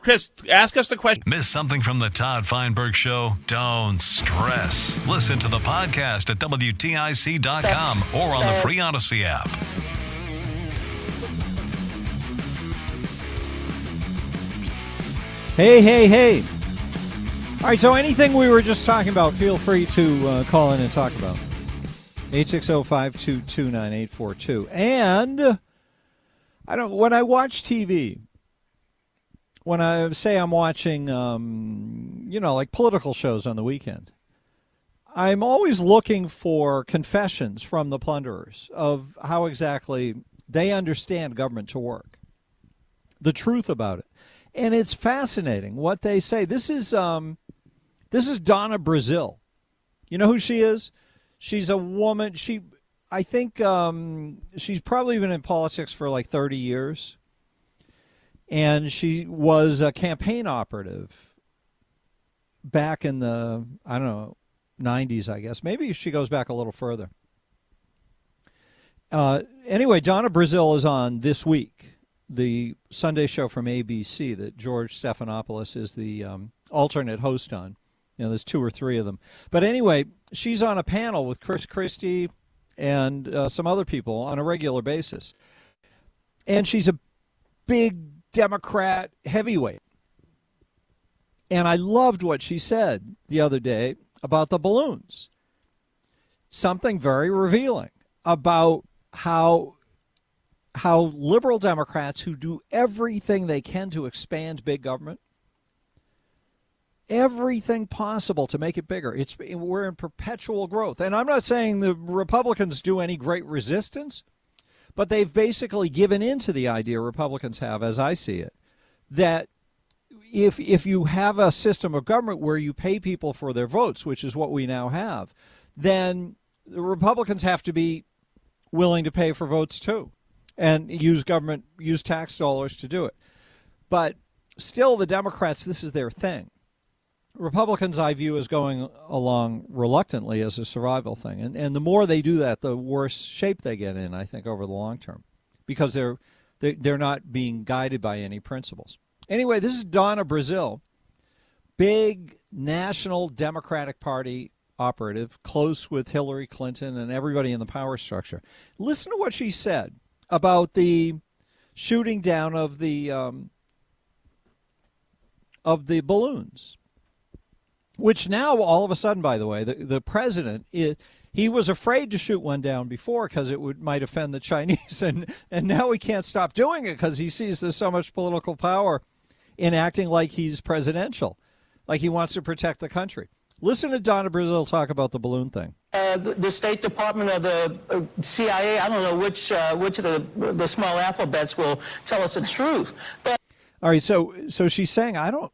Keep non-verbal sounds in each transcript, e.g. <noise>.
Chris, ask us the question. Miss something from the Todd Feinberg Show? Don't stress. Listen to the podcast at WTIC.com or on the free Audacy app. Hey, hey, hey. All right, so anything we were just talking about, feel free to uh, call in and talk about. 860-522-9842. And I don't when I watch TV, when I say I'm watching um, you know, like political shows on the weekend, I'm always looking for confessions from the plunderers of how exactly they understand government to work. The truth about it. And it's fascinating what they say. This is um, this is Donna Brazile. You know who she is? She's a woman. She, I think, um, she's probably been in politics for like 30 years, and she was a campaign operative back in the I don't know 90s, I guess. Maybe she goes back a little further. Uh, anyway, Donna Brazile is on this week, the Sunday show from ABC that George Stephanopoulos is the um, alternate host on. You know, there's two or three of them. But anyway, she's on a panel with Chris Christie and uh, some other people on a regular basis. And she's a big Democrat heavyweight. And I loved what she said the other day about the balloons. Something very revealing about how how liberal Democrats who do everything they can to expand big government everything possible to make it bigger. It's we're in perpetual growth. And I'm not saying the Republicans do any great resistance, but they've basically given in to the idea Republicans have as I see it that if if you have a system of government where you pay people for their votes, which is what we now have, then the Republicans have to be willing to pay for votes too and use government use tax dollars to do it. But still the Democrats this is their thing Republicans, I view as going along reluctantly as a survival thing, and and the more they do that, the worse shape they get in. I think over the long term, because they're they, they're not being guided by any principles. Anyway, this is Donna Brazile, big national Democratic Party operative, close with Hillary Clinton and everybody in the power structure. Listen to what she said about the shooting down of the um, of the balloons which now all of a sudden, by the way, the, the president is, he was afraid to shoot one down before because it would might offend the Chinese, <laughs> and and now he can't stop doing it because he sees there's so much political power in acting like he's presidential, like he wants to protect the country. Listen to Donna Brazile talk about the balloon thing. Uh, the, the, State Department or the uh, CIA, I don't know which uh, which of the the small alphabets will tell us the truth. But all right, so so she's saying I don't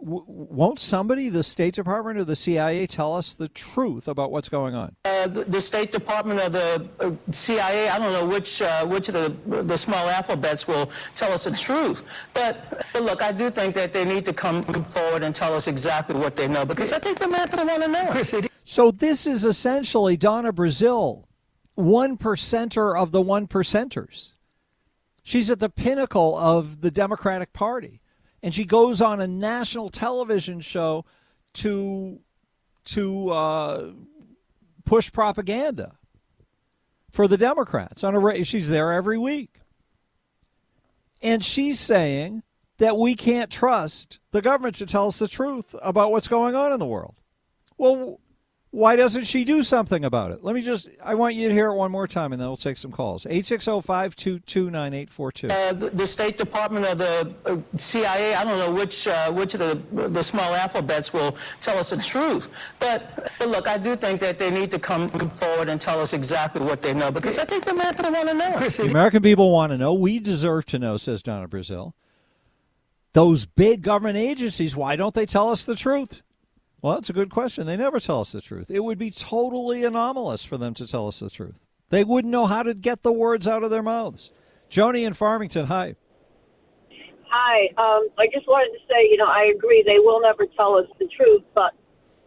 won't somebody, the State Department or the CIA, tell us the truth about what's going on? Uh, the, the, State Department or the uh, CIA, I don't know which uh, which of the the small alphabets will tell us the truth. But look, I do think that they need to come forward and tell us exactly what they know because I think the Americans want to know. So this is essentially Donna Brazile, one percenter of the one percenters. She's at the pinnacle of the Democratic Party and she goes on a national television show to to uh, push propaganda for the Democrats on a she's there every week. And she's saying that we can't trust the government to tell us the truth about what's going on in the world. Well, why doesn't she do something about it? Let me just, I want you to hear it one more time and then we'll take some calls. 860 522 9842. Uh, the State Department or the uh, CIA, I don't know which uh, which of the the small alphabets will tell us the truth. But, but look, I do think that they need to come, come forward and tell us exactly what they know because I think the Americans want to know. The American people want to know. We deserve to know, says Donna Brazile. Those big government agencies, why don't they tell us the truth? Well, that's a good question. They never tell us the truth. It would be totally anomalous for them to tell us the truth. They wouldn't know how to get the words out of their mouths. Joni in Farmington, hi. Hi. Um, I just wanted to say, you know, I agree. They will never tell us the truth, but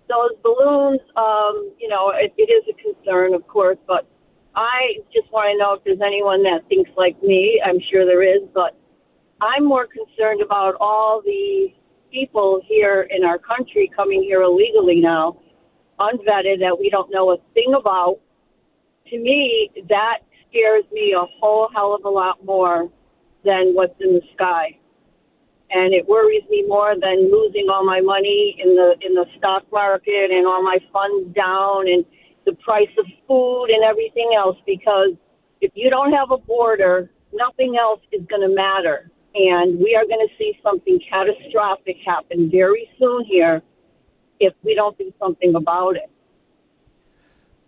those balloons, um, you know, it, it is a concern, of course, but I just want to know if there's anyone that thinks like me. I'm sure there is, but I'm more concerned about all the people here in our country coming here illegally now, unvetted, that we don't know a thing about. To me, that scares me a whole hell of a lot more than what's in the sky. And it worries me more than losing all my money in the in the stock market and all my funds down and the price of food and everything else because if you don't have a border, nothing else is going to matter and we are going to see something catastrophic happen very soon here if we don't do something about it.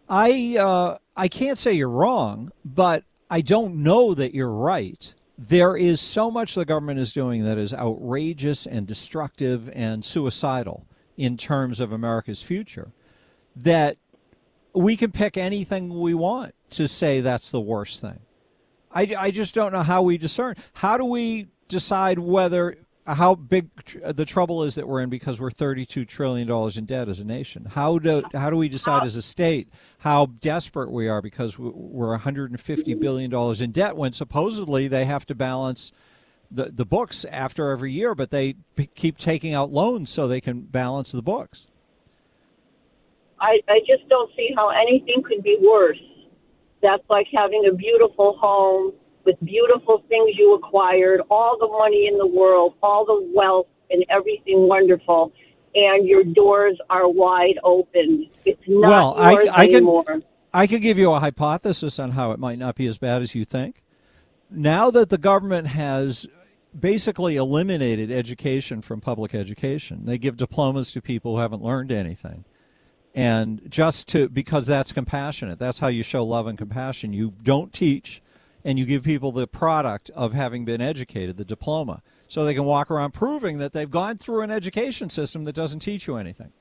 I uh, I can't say you're wrong, but I don't know that you're right. There is so much the government is doing that is outrageous and destructive and suicidal in terms of America's future that we can pick anything we want to say that's the worst thing. I, I just don't know how we discern. How do we decide whether how big the trouble is that we're in because we're 32 trillion dollars in debt as a nation? How do how do we decide as a state how desperate we are because we're 150 billion dollars in debt when supposedly they have to balance the the books after every year, but they keep taking out loans so they can balance the books. I, I just don't see how anything could be worse. That's like having a beautiful home with beautiful things you acquired, all the money in the world, all the wealth and everything wonderful, and your doors are wide open. It's not well, I, I anymore. can I can give you a hypothesis on how it might not be as bad as you think. Now that the government has basically eliminated education from public education, they give diplomas to people who haven't learned anything. And just to because that's compassionate, that's how you show love and compassion. You don't teach and you give people the product of having been educated, the diploma, so they can walk around proving that they've gone through an education system that doesn't teach you anything.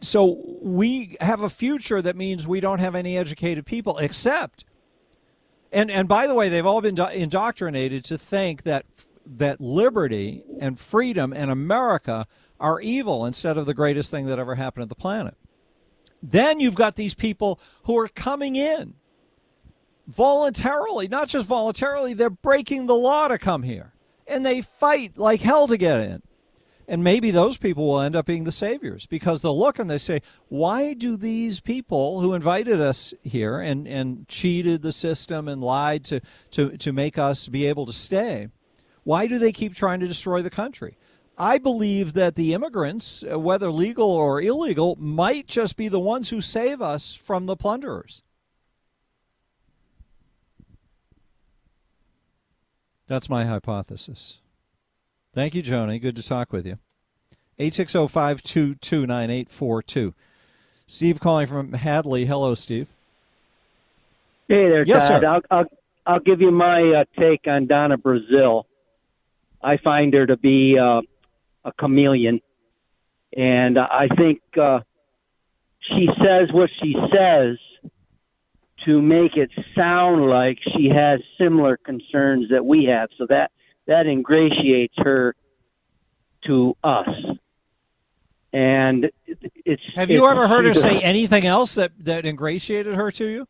So we have a future that means we don't have any educated people except and and by the way, they've all been indoctrinated to think that that liberty and freedom and America are evil instead of the greatest thing that ever happened to the planet. Then you've got these people who are coming in voluntarily, not just voluntarily, they're breaking the law to come here. And they fight like hell to get in. And maybe those people will end up being the saviors because they'll look and they say, why do these people who invited us here and, and cheated the system and lied to, to, to make us be able to stay, why do they keep trying to destroy the country? I believe that the immigrants, whether legal or illegal, might just be the ones who save us from the plunderers. That's my hypothesis. Thank you, Joni. Good to talk with you. 860 522 9842. Steve calling from Hadley. Hello, Steve. Hey there, Yes, Todd. sir. I'll, I'll I'll give you my uh, take on Donna Brazile. I find her to be uh, a chameleon, and I think uh, she says what she says to make it sound like she has similar concerns that we have. So that that ingratiates her to us. And it's Have you it's- ever heard her say anything else that, that ingratiated her to you?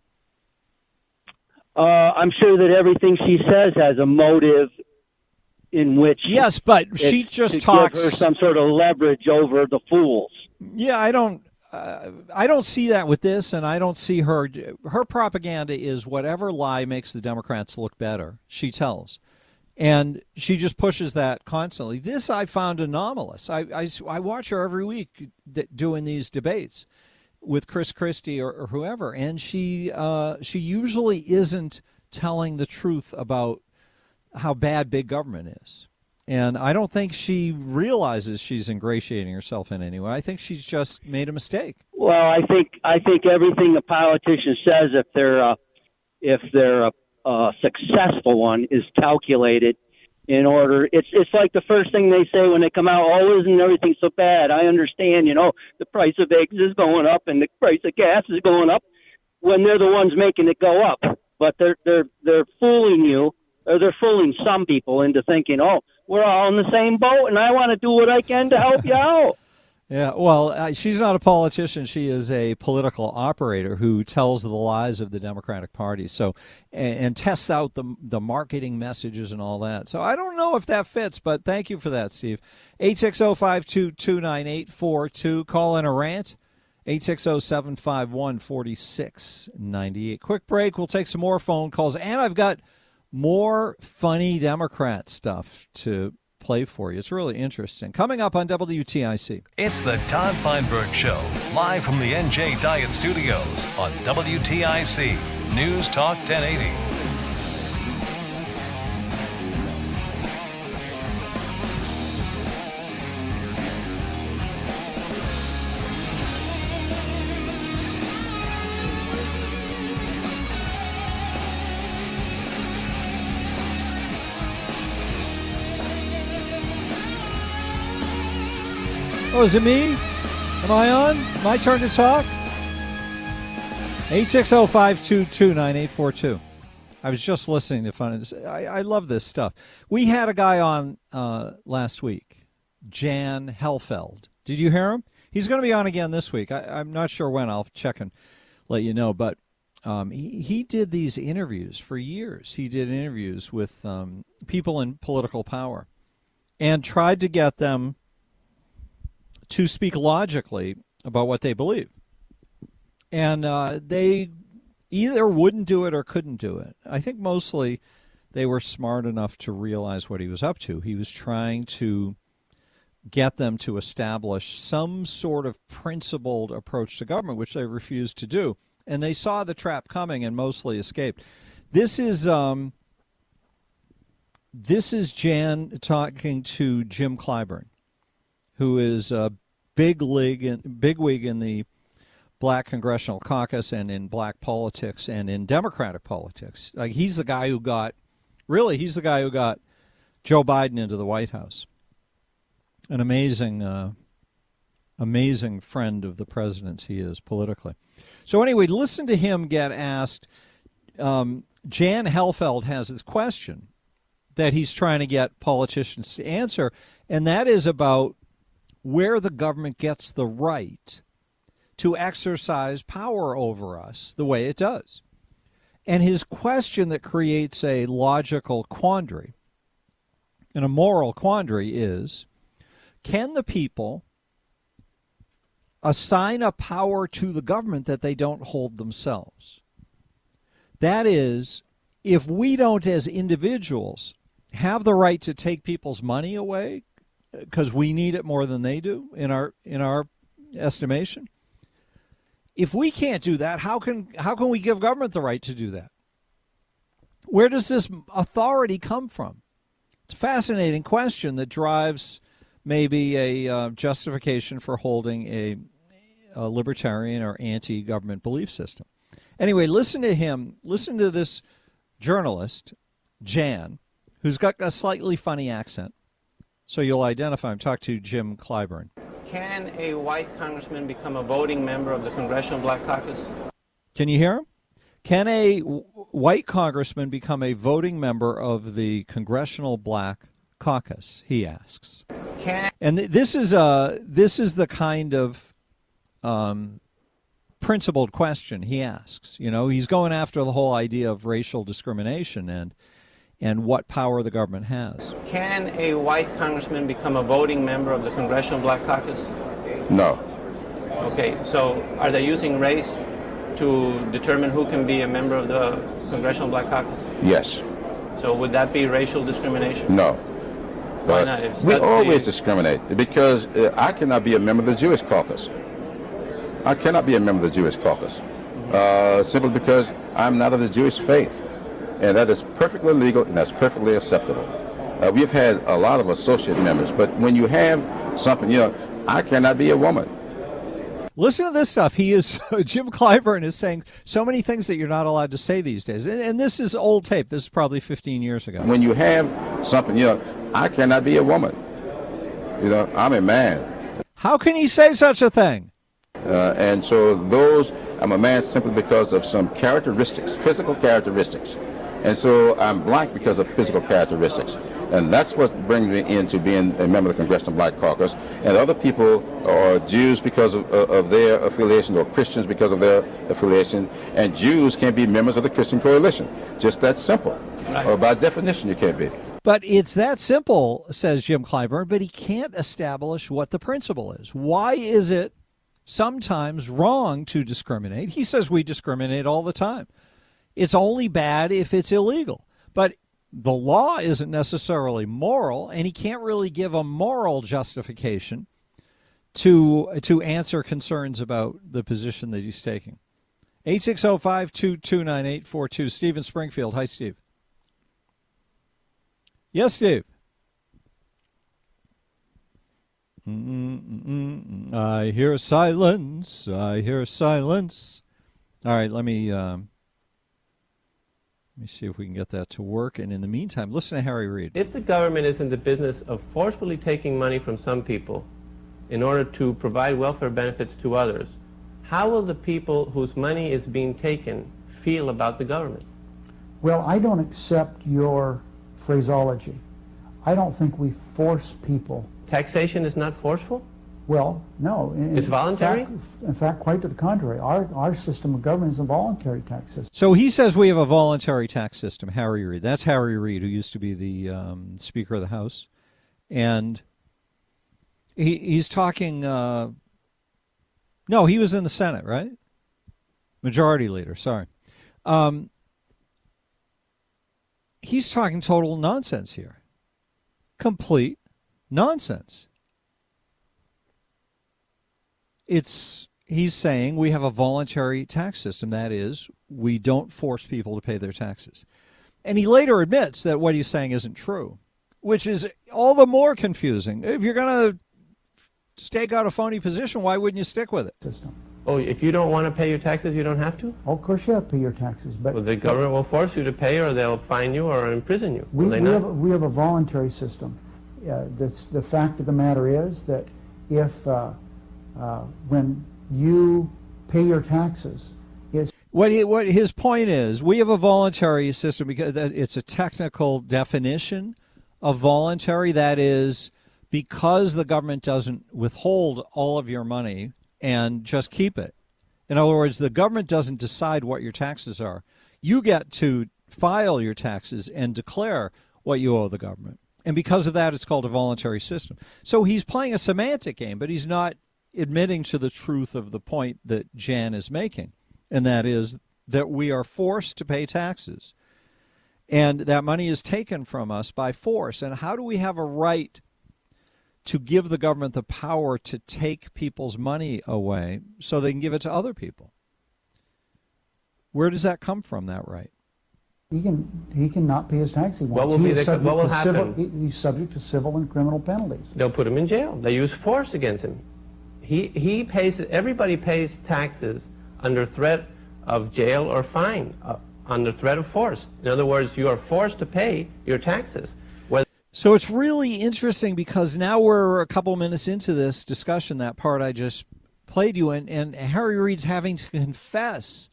Uh, I'm sure that everything she says has a motive in which Yes, but she just talks- give her some sort of leverage over the fools. Yeah, I don't. Uh, I don't see that with this, and I don't see her. Her propaganda is whatever lie makes the Democrats look better. She tells. And she just pushes that constantly. This I found anomalous. I, I, I watch her every week doing these debates with Chris Christie or, or whoever, and she uh, she usually isn't telling the truth about how bad big government is. And I don't think she realizes she's ingratiating herself in any way. I think she's just made a mistake. Well, I think I think everything a politician says, if they're uh, if they're a, a successful one, is calculated in order. It's it's like the first thing they say when they come out. Oh, isn't everything so bad? I understand. You know, the price of eggs is going up and the price of gas is going up. When they're the ones making it go up, but they're they're they're fooling you, or they're fooling some people into thinking, oh, we're all in the same boat, and I want to do what I can to help you out. <laughs> Yeah, well, uh, she's not a politician. She is a political operator who tells the lies of the Democratic Party. So, and, and, tests out the the marketing messages and all that. So, I don't know if that fits, but thank you for that, Steve. 860-522-9842. Call in a rant. 860-751-4698. Quick break. We'll take some more phone calls, and I've got more funny Democrat stuff to play for you. It's really interesting. Coming up on WTIC. It's the Todd Feinberg Show, live from the NJ Diet Studios on WTIC News Talk 1080. Oh, is it me? Am I on? My turn to talk? 860-522-9842. I was just listening to fun. I, I love this stuff. We had a guy on uh, last week, Jan Helfeld. Did you hear him? He's going to be on again this week. I, am not sure when. I'll check and let you know. But um, he, he did these interviews for years. He did interviews with um, people in political power and tried to get them to speak logically about what they believe. And uh, they either wouldn't do it or couldn't do it. I think mostly they were smart enough to realize what he was up to. He was trying to get them to establish some sort of principled approach to government, which they refused to do. And they saw the trap coming and mostly escaped. This is um, this is Jan talking to Jim Clyburn who is a big league in, big wig in the black congressional caucus and in black politics and in democratic politics. Like he's the guy who got really he's the guy who got Joe Biden into the White House. An amazing uh, amazing friend of the president's he is politically. So anyway, listen to him get asked um, Jan Helfeld has this question that he's trying to get politicians to answer, and that is about where the government gets the right to exercise power over us the way it does. And his question that creates a logical quandary and a moral quandary is can the people assign a power to the government that they don't hold themselves? That is, if we don't, as individuals, have the right to take people's money away, because we need it more than they do in our in our estimation. If we can't do that, how can how can we give government the right to do that? Where does this authority come from? It's a fascinating question that drives maybe a uh, justification for holding a, a libertarian or anti-government belief system. Anyway, listen to him. Listen to this journalist, Jan, who's got a slightly funny accent so you'll identify him. Talk to Jim Clyburn. Can a white congressman become a voting member of the Congressional Black Caucus? Can you hear him? Can a w- white congressman become a voting member of the Congressional Black Caucus? He asks. Can and th- this is a this is the kind of um, principled question he asks. You know, he's going after the whole idea of racial discrimination and and what power the government has. Can a white congressman become a voting member of the Congressional Black Caucus? No. Okay, so are they using race to determine who can be a member of the Congressional Black Caucus? Yes. So would that be racial discrimination? No. Why But not? If we always the- discriminate because uh, I cannot be a member of the Jewish caucus. I cannot be a member of the Jewish caucus uh, simply because I'm not of the Jewish faith. And that is perfectly legal and that's perfectly acceptable. Uh, we've had a lot of associate members, but when you have something, you know, I cannot be a woman. Listen to this stuff. He is <laughs> Jim Clyburn is saying so many things that you're not allowed to say these days, and, and this is old tape. This is probably 15 years ago. When you have something, you know, I cannot be a woman. You know, I'm a man. How can he say such a thing? Uh, and so those, I'm a man simply because of some characteristics, physical characteristics. And so I'm black because of physical characteristics. And that's what brings me into being a member of the Congressional Black Caucus. And other people are Jews because of, uh, of their affiliation or Christians because of their affiliation. And Jews can't be members of the Christian Coalition. Just that simple. Or by definition, you can't be. But it's that simple, says Jim Clyburn, but he can't establish what the principle is. Why is it sometimes wrong to discriminate? He says we discriminate all the time. It's only bad if it's illegal. But the law isn't necessarily moral, and he can't really give a moral justification to to answer concerns about the position that he's taking. 860-522-9842. Steve in Springfield. Hi, Steve. Yes, Steve. I hear silence. I hear silence. All right, let me um, let me see if we can get that to work. And in the meantime, listen to Harry Reid. If the government is in the business of forcefully taking money from some people in order to provide welfare benefits to others, how will the people whose money is being taken feel about the government? Well, I don't accept your phraseology. I don't think we force people. Taxation is not forceful? Well, no. In, It's voluntary? Fact, in fact, quite to the contrary. Our, our system of government is a voluntary tax system. So he says we have a voluntary tax system. Harry Reid. That's Harry Reid, who used to be the um, Speaker of the House, and he, he's talking. Uh, no, he was in the Senate, right? Majority Leader. Sorry. Um, he's talking total nonsense here. Complete nonsense. It's he's saying we have a voluntary tax system. That is, we don't force people to pay their taxes. And he later admits that what he's saying isn't true, which is all the more confusing. If you're going to stake out a phony position, why wouldn't you stick with it? System. Oh, if you don't want to pay your taxes, you don't have to? Oh, of course, you have to pay your taxes, but Well, the government will force you to pay or they'll fine you or imprison you. we, they we, not? have, we have a voluntary system. Uh, this, the fact of the matter is that if uh, uh, when you pay your taxes, it's What he, what his point is, we have a voluntary system because it's a technical definition of voluntary. That is because the government doesn't withhold all of your money and just keep it. In other words, the government doesn't decide what your taxes are. You get to file your taxes and declare what you owe the government. And because of that, it's called a voluntary system. So he's playing a semantic game, but he's not admitting to the truth of the point that Jan is making, and that is that we are forced to pay taxes. And that money is taken from us by force. And how do we have a right to give the government the power to take people's money away so they can give it to other people? Where does that come from, that right? he can he cannot pay his tax he wants. What will He be the- what will to civil- happen? he- he's subject to civil and criminal penalties. They'll put him in jail. They use force against him. He, he pays, everybody pays taxes under threat of jail or fine, uh, under threat of force. In other words, you are forced to pay your taxes. Whether So it's really interesting because now we're a couple minutes into this discussion, that part I just played you, and, and Harry Reid's having to confess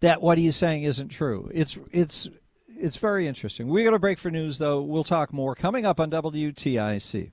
that what he's saying isn't true. It's it's it's very interesting. We got to break for news, though. We'll talk more coming up on WTIC.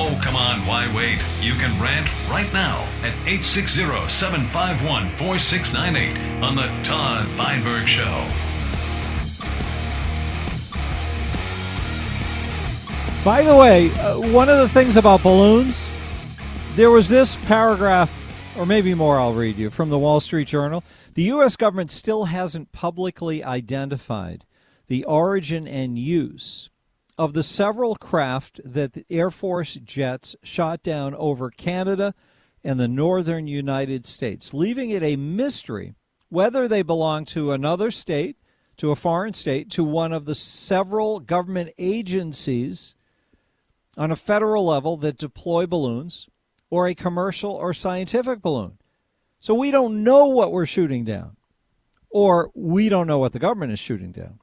Oh, come on. Why wait? You can rant right now at 860 751 4698 on The Todd Feinberg Show. By the way, uh, one of the things about balloons, there was this paragraph, or maybe more, I'll read you, from the Wall Street Journal. The U.S. government still hasn't publicly identified the origin and use of the several craft that the Air Force jets shot down over Canada and the northern United States, leaving it a mystery whether they belong to another state, to a foreign state, to one of the several government agencies on a federal level that deploy balloons, or a commercial or scientific balloon. So we don't know what we're shooting down, or we don't know what the government is shooting down.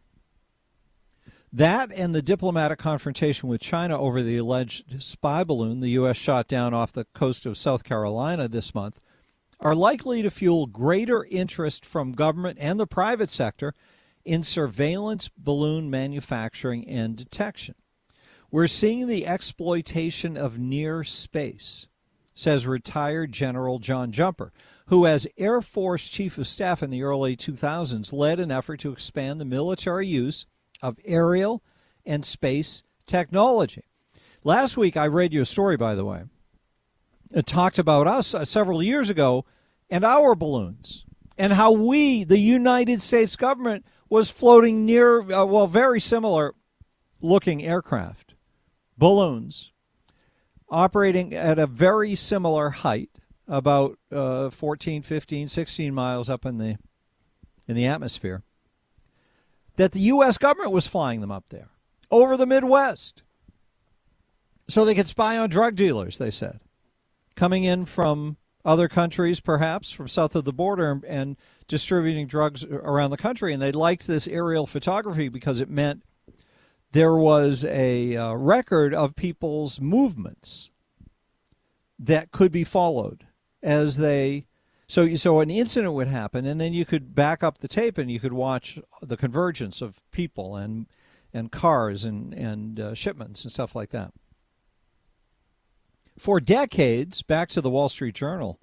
That and the diplomatic confrontation with China over the alleged spy balloon the U.S. shot down off the coast of South Carolina this month are likely to fuel greater interest from government and the private sector in surveillance balloon manufacturing and detection. We're seeing the exploitation of near space, says retired General John Jumper, who, as Air Force Chief of Staff in the early 2000s, led an effort to expand the military use of aerial and space technology. Last week, I read you a story, by the way. It talked about us uh, several years ago and our balloons and how we, the United States government, was floating near, uh, well, very similar looking aircraft, balloons, operating at a very similar height, about uh, 14, 15, 16 miles up in the in the atmosphere that the U.S. government was flying them up there over the Midwest so they could spy on drug dealers, they said, coming in from other countries, perhaps from south of the border, and distributing drugs around the country. And they liked this aerial photography because it meant there was a uh, record of people's movements that could be followed as they so, so an incident would happen, and then you could back up the tape, and you could watch the convergence of people and and cars and and uh, shipments and stuff like that. For decades, back to the Wall Street Journal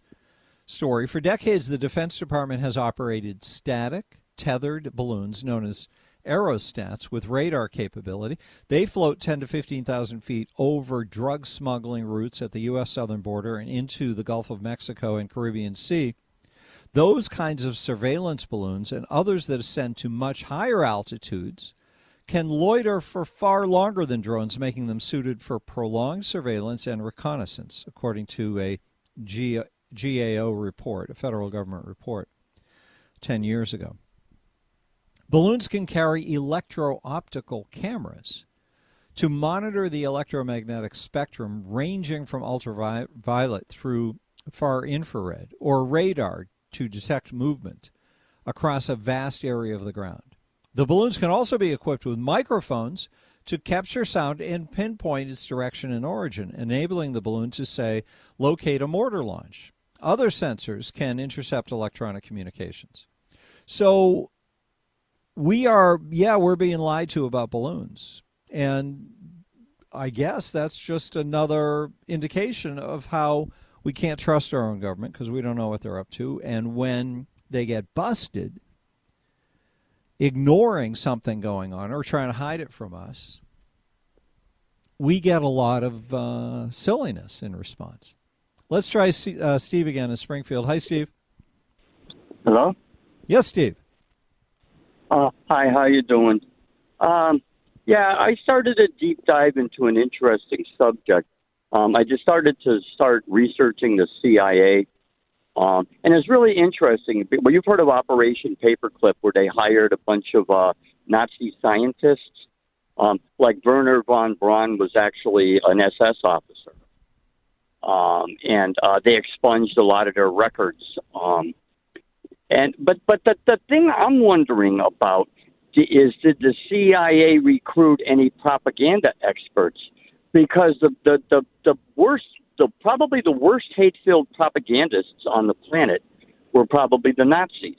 story. For decades, the Defense Department has operated static, tethered balloons known as aerostats with radar capability. They float 10 to 15,000 feet over drug smuggling routes at the U.S. southern border and into the Gulf of Mexico and Caribbean Sea. Those kinds of surveillance balloons and others that ascend to much higher altitudes can loiter for far longer than drones, making them suited for prolonged surveillance and reconnaissance, according to a GAO report, a federal government report, 10 years ago. Balloons can carry electro optical cameras to monitor the electromagnetic spectrum ranging from ultraviolet through far infrared or radar to detect movement across a vast area of the ground. The balloons can also be equipped with microphones to capture sound and pinpoint its direction and origin, enabling the balloon to, say, locate a mortar launch. Other sensors can intercept electronic communications. So we are, yeah, we're being lied to about balloons. And I guess that's just another indication of how we can't trust our own government because we don't know what they're up to. And when they get busted ignoring something going on or trying to hide it from us, we get a lot of uh, silliness in response. Let's try uh, Steve again in Springfield. Hi, Steve. Hello. Yes, Steve. Uh, hi. How you doing? Um, yeah, I started a deep dive into an interesting subject. Um, I just started to start researching the CIA, um, and it's really interesting. Well, you've heard of Operation Paperclip, where they hired a bunch of uh, Nazi scientists, um, like Wernher von Braun was actually an SS officer, um, and uh, they expunged a lot of their records. Um, and but but the the thing I'm wondering about is did the CIA recruit any propaganda experts? Because the the the, the worst, the probably the worst hate-filled propagandists on the planet were probably the Nazis.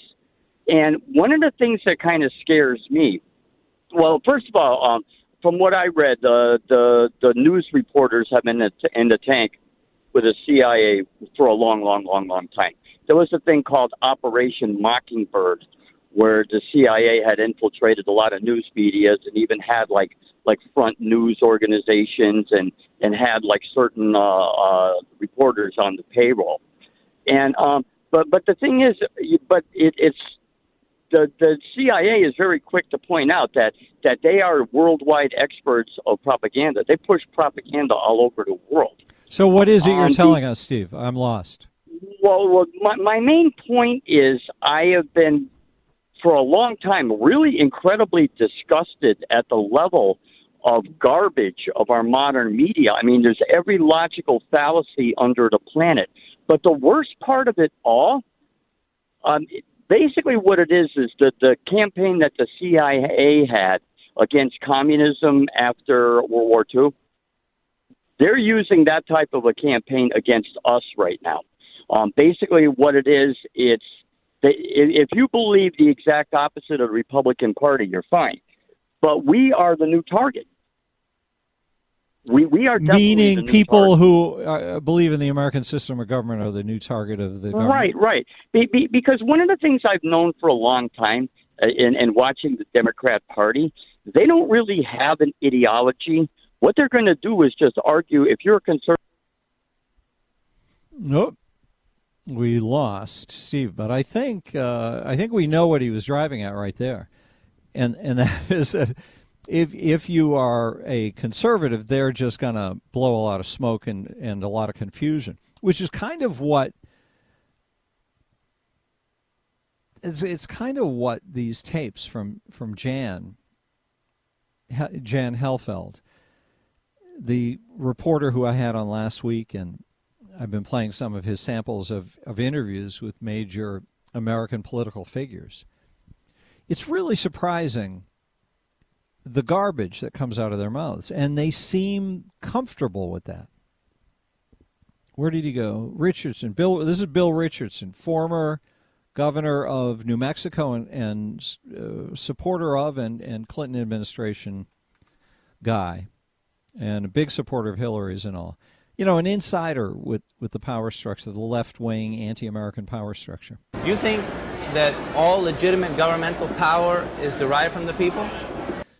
And one of the things that kind of scares me, well, first of all, um, from what I read, the the the news reporters have been in the, in the tank with the CIA for a long, long, long, long time. There was a thing called Operation Mockingbird, where the CIA had infiltrated a lot of news medias and even had like like front news organizations and and had like certain uh, uh, reporters on the payroll. And um, but but the thing is, but it, it's the the CIA is very quick to point out that that they are worldwide experts of propaganda. They push propaganda all over the world. So what is it you're Um, telling us, Steve? I'm lost. Well, well my, my main point is I have been, for a long time, really incredibly disgusted at the level of garbage of our modern media. I mean, there's every logical fallacy under the planet. But the worst part of it all, um, basically what it is, is that the campaign that the CIA had against communism after World War II, they're using that type of a campaign against us right now. Um, basically, what it is, it's if you believe the exact opposite of the Republican Party, you're fine. But we are the new target. We we are Meaning people who uh, believe in the American system of government are the new target of the government. Right, right. Be, be, because one of the things I've known for a long time uh, in, in watching the Democrat Party, they don't really have an ideology. What they're going to do is just argue if you're a conservative. Nope. We lost Steve, but I think uh, I think we know what he was driving at right there, and and <laughs> that is that if if you are a conservative, they're just going to blow a lot of smoke and and a lot of confusion, which is kind of what it's it's kind of what these tapes from from Jan Jan Helfeld, the reporter who I had on last week, and I've been playing some of his samples of, of interviews with major American political figures. It's really surprising the garbage that comes out of their mouths, and they seem comfortable with that. Where did he go? Richardson. Bill. This is Bill Richardson, former governor of New Mexico and, and uh, supporter of and, and Clinton administration guy, and a big supporter of Hillary's and all. You know, an insider with, with the power structure, the left wing anti American power structure. You think that all legitimate governmental power is derived from the people?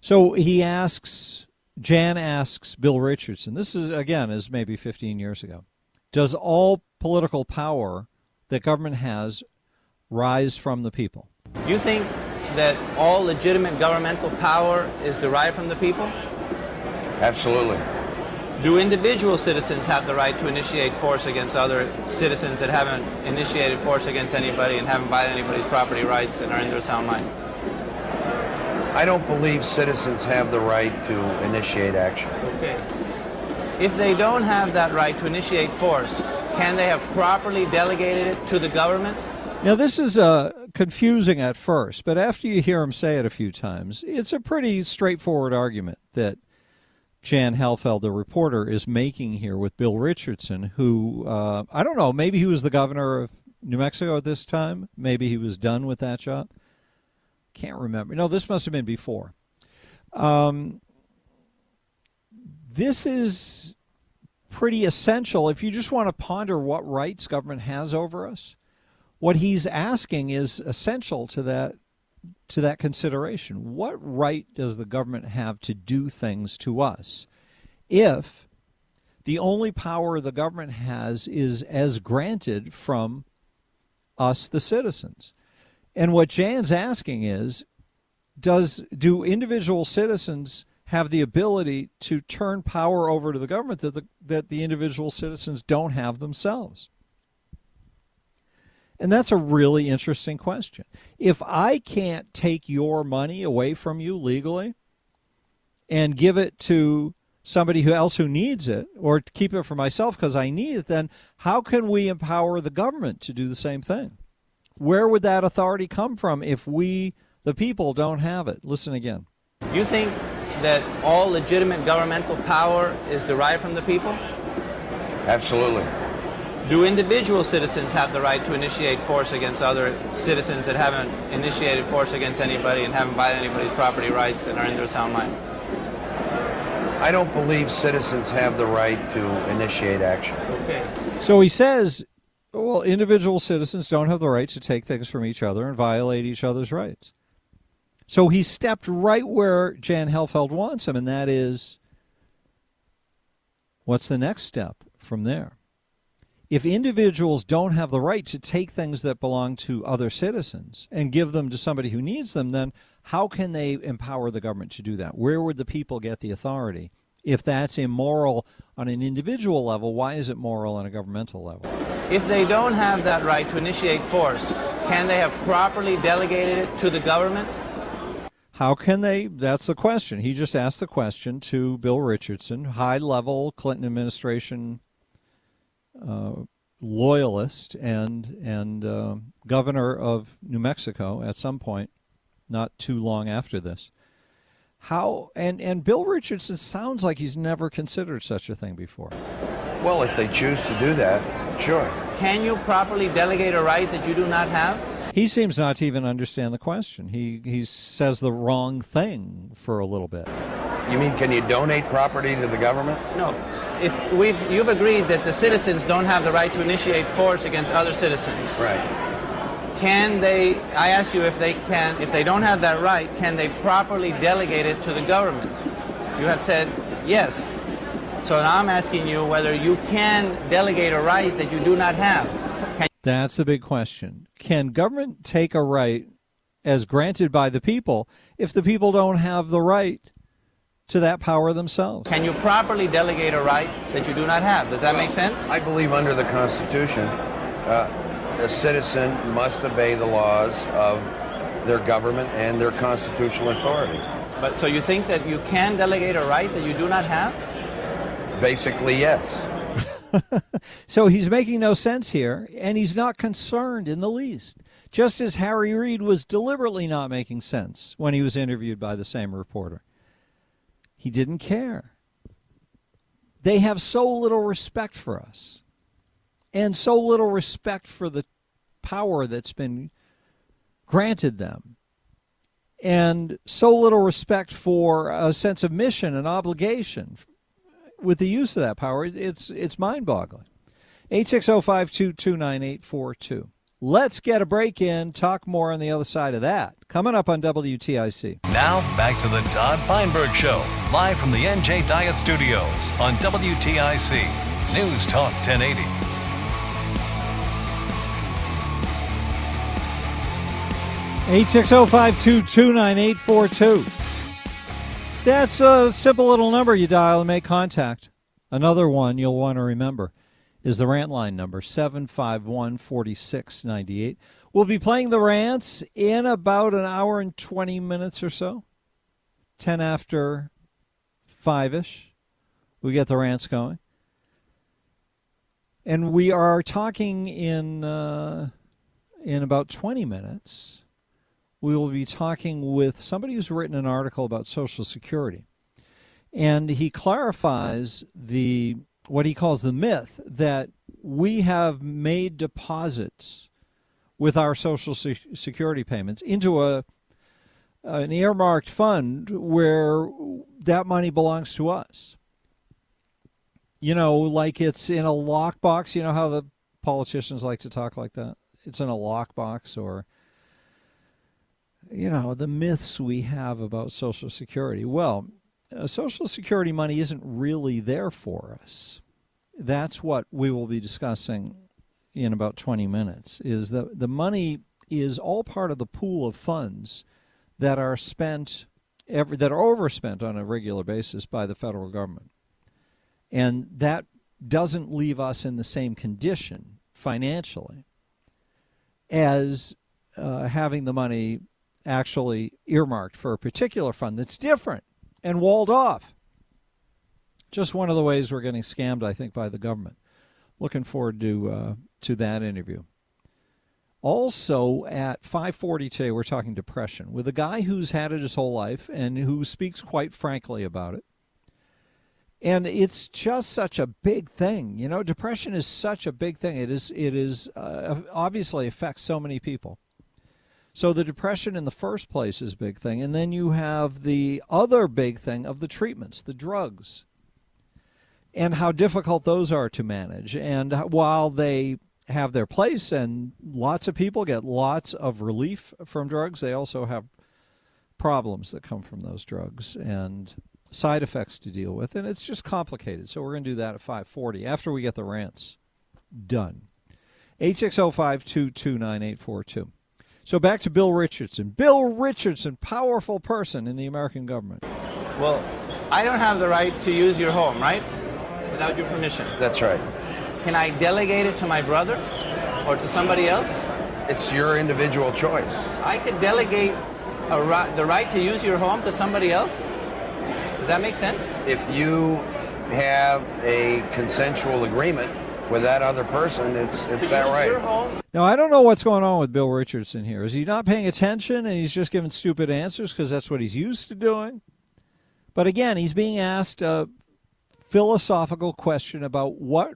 So he asks, Jan asks Bill Richardson, this is, again, is maybe 15 years ago. Does all political power that government has rise from the people? You think that all legitimate governmental power is derived from the people? Absolutely. Do individual citizens have the right to initiate force against other citizens that haven't initiated force against anybody and haven't violated anybody's property rights and are in their sound mind? I don't believe citizens have the right to initiate action. Okay. If they don't have that right to initiate force, can they have properly delegated it to the government? Now, this is uh, confusing at first, but after you hear him say it a few times, it's a pretty straightforward argument that Jan Helfeld, the reporter, is making here with Bill Richardson, who, uh, I don't know, maybe he was the governor of New Mexico at this time. Maybe he was done with that job. Can't remember. No, this must have been before. Um, this is pretty essential if you just want to ponder what rights government has over us What he's asking is essential to that to that consideration. What right does the government have to do things to us if the only power the government has is as granted from us the citizens? And what Jan's asking is does do individual citizens have the ability to turn power over to the government that the, that the individual citizens don't have themselves? And that's a really interesting question. If I can't take your money away from you legally and give it to somebody who else who needs it or keep it for myself because I need it, then how can we empower the government to do the same thing? Where would that authority come from if we, the people, don't have it? Listen again. You think that all legitimate governmental power is derived from the people? Absolutely. Do individual citizens have the right to initiate force against other citizens that haven't initiated force against anybody and haven't violated anybody's property rights and are in their sound mind? I don't believe citizens have the right to initiate action. Okay. So he says, well, individual citizens don't have the right to take things from each other and violate each other's rights. So he stepped right where Jan Helfeld wants him, and that is what's the next step from there? If individuals don't have the right to take things that belong to other citizens and give them to somebody who needs them, then how can they empower the government to do that? Where would the people get the authority? If that's immoral on an individual level, why is it moral on a governmental level? If they don't have that right to initiate force, can they have properly delegated it to the government? How can they? That's the question. He just asked the question to Bill Richardson, high level Clinton administration loyalist and and uh, governor of New Mexico at some point, not too long after this. How and and Bill Richardson sounds like he's never considered such a thing before. Well, if they choose to do that, sure. Can you properly delegate a right that you do not have? He seems not to even understand the question. He he says the wrong thing for a little bit. You mean can you donate property to the government? No. If we've you've agreed that the citizens don't have the right to initiate force against other citizens. Right. Can they I ask you if they can if they don't have that right, can they properly delegate it to the government? You have said yes. So now I'm asking you whether you can delegate a right that you do not have. Can That's a big question. Can government take a right as granted by the people if the people don't have the right to that power themselves? Can you properly delegate a right that you do not have? Does that make sense? I believe under the Constitution, uh, a citizen must obey the laws of their government and their constitutional authority. But so you think that you can delegate a right that you do not have? Basically, yes. <laughs> so he's making no sense here, and he's not concerned in the least. Just as Harry Reid was deliberately not making sense when he was interviewed by the same reporter. He didn't care. They have so little respect for us, and so little respect for the power that's been granted them, and so little respect for a sense of mission and obligation with the use of that power, it's it's mind-boggling. 860-522-9842. Let's get a break in. Talk more on the other side of that. Coming up on WTIC. Now back to the Todd Feinberg Show, live from the NJ Diet Studios on WTIC News Talk 1080. Eight six zero five two two nine eight four two. That's a simple little number you dial and make contact. Another one you'll want to remember is the rant line number 751 4698. We'll be playing the rants in about an hour and 20 minutes or so. 10 after 5 ish. We get the rants going. And we are talking in uh, in about 20 minutes we will be talking with somebody who's written an article about Social Security. And he clarifies the what he calls the myth that we have made deposits with our Social Security payments into a an earmarked fund where that money belongs to us. You know, like it's in a lockbox. You know how the politicians like to talk like that? it's in a lockbox or you know the myths we have about social security well uh, social security money isn't really there for us. That's what we will be discussing in about 20 minutes is that the money is all part of the pool of funds that are spent every, that are overspent on a regular basis by the federal government. And that doesn't leave us in the same condition financially as uh, having the money actually earmarked for a particular fund that's different and walled off. Just one of the ways we're getting scammed, I think, by the government. Looking forward to uh, to that interview. Also at 5:40 today, we're talking depression with a guy who's had it his whole life and who speaks quite frankly about it. And it's just such a big thing, you know. Depression is such a big thing. It is. It is uh, obviously affects so many people. So the depression in the first place is a big thing, and then you have the other big thing of the treatments, the drugs, and how difficult those are to manage. And while they have their place, and lots of people get lots of relief from drugs, they also have problems that come from those drugs and side effects to deal with, and it's just complicated. So we're going to do that at 5:40 after we get the rants done. 860-522-9842. So back to Bill Richardson. Bill Richardson, powerful person in the American government. Well, I don't have the right to use your home, right? Without your permission. That's right. Can I delegate it to my brother or to somebody else? It's your individual choice. I could delegate ri- the right to use your home to somebody else? Does that make sense? If you have a consensual agreement with that other person, it's it's that right. Now I don't know what's going on with Bill Richardson here. Is he not paying attention and he's just giving stupid answers because that's what he's used to doing? But again, he's being asked a philosophical question about what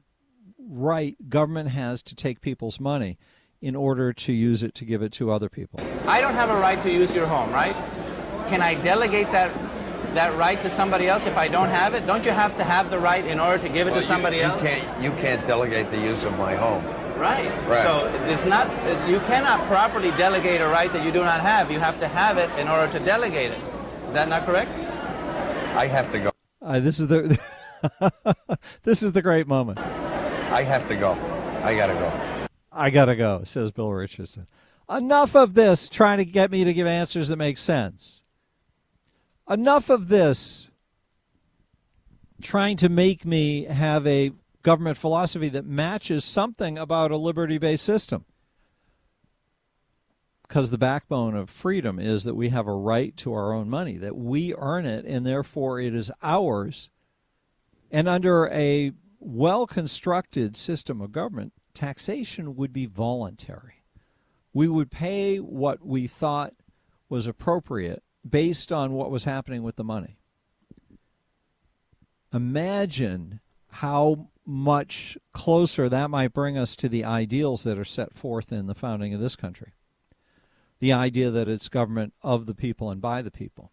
right government has to take people's money in order to use it to give it to other people. I don't have a right to use your home, right? Can I delegate that that right to somebody else if I don't have it? Don't you have to have the right in order to give it Well, to somebody you, else? You can't, you can't delegate the use of my home. Right. Right. So it's not. It's, you cannot properly delegate a right that you do not have. You have to have it in order to delegate it. Is that not correct? I have to go. Uh, this is the <laughs> this is the great moment. I have to go. I gotta go. I gotta go, says Bill Richardson. Enough of this trying to get me to give answers that make sense. Enough of this trying to make me have a government philosophy that matches something about a liberty based system. Because the backbone of freedom is that we have a right to our own money, that we earn it, and therefore it is ours. And under a well constructed system of government, taxation would be voluntary. We would pay what we thought was appropriate based on what was happening with the money. Imagine how much closer that might bring us to the ideals that are set forth in the founding of this country. The idea that it's government of the people and by the people.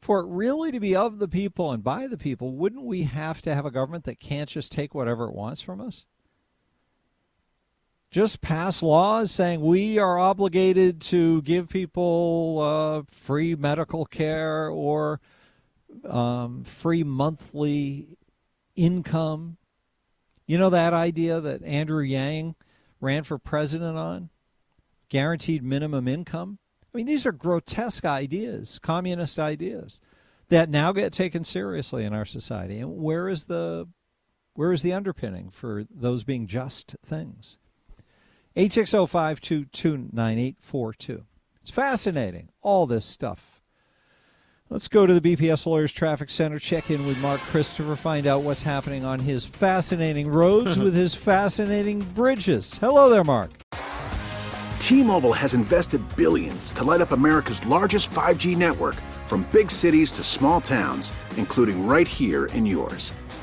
For it really to be of the people and by the people, wouldn't we have to have a government that can't just take whatever it wants from us? Just pass laws saying we are obligated to give people uh, free medical care or um, free monthly income. You know that idea that Andrew Yang ran for president on? Guaranteed minimum income? I mean, these are grotesque ideas, communist ideas that now get taken seriously in our society. And where is the where is the underpinning for those being just things? 860-522-9842. It's fascinating, all this stuff. Let's go to the BPS Lawyers Traffic Center, check in with Mark Christopher, find out what's happening on his fascinating roads <laughs> with his fascinating bridges. Hello there, Mark. T-Mobile has invested billions to light up America's largest 5G network from big cities to small towns, including right here in yours.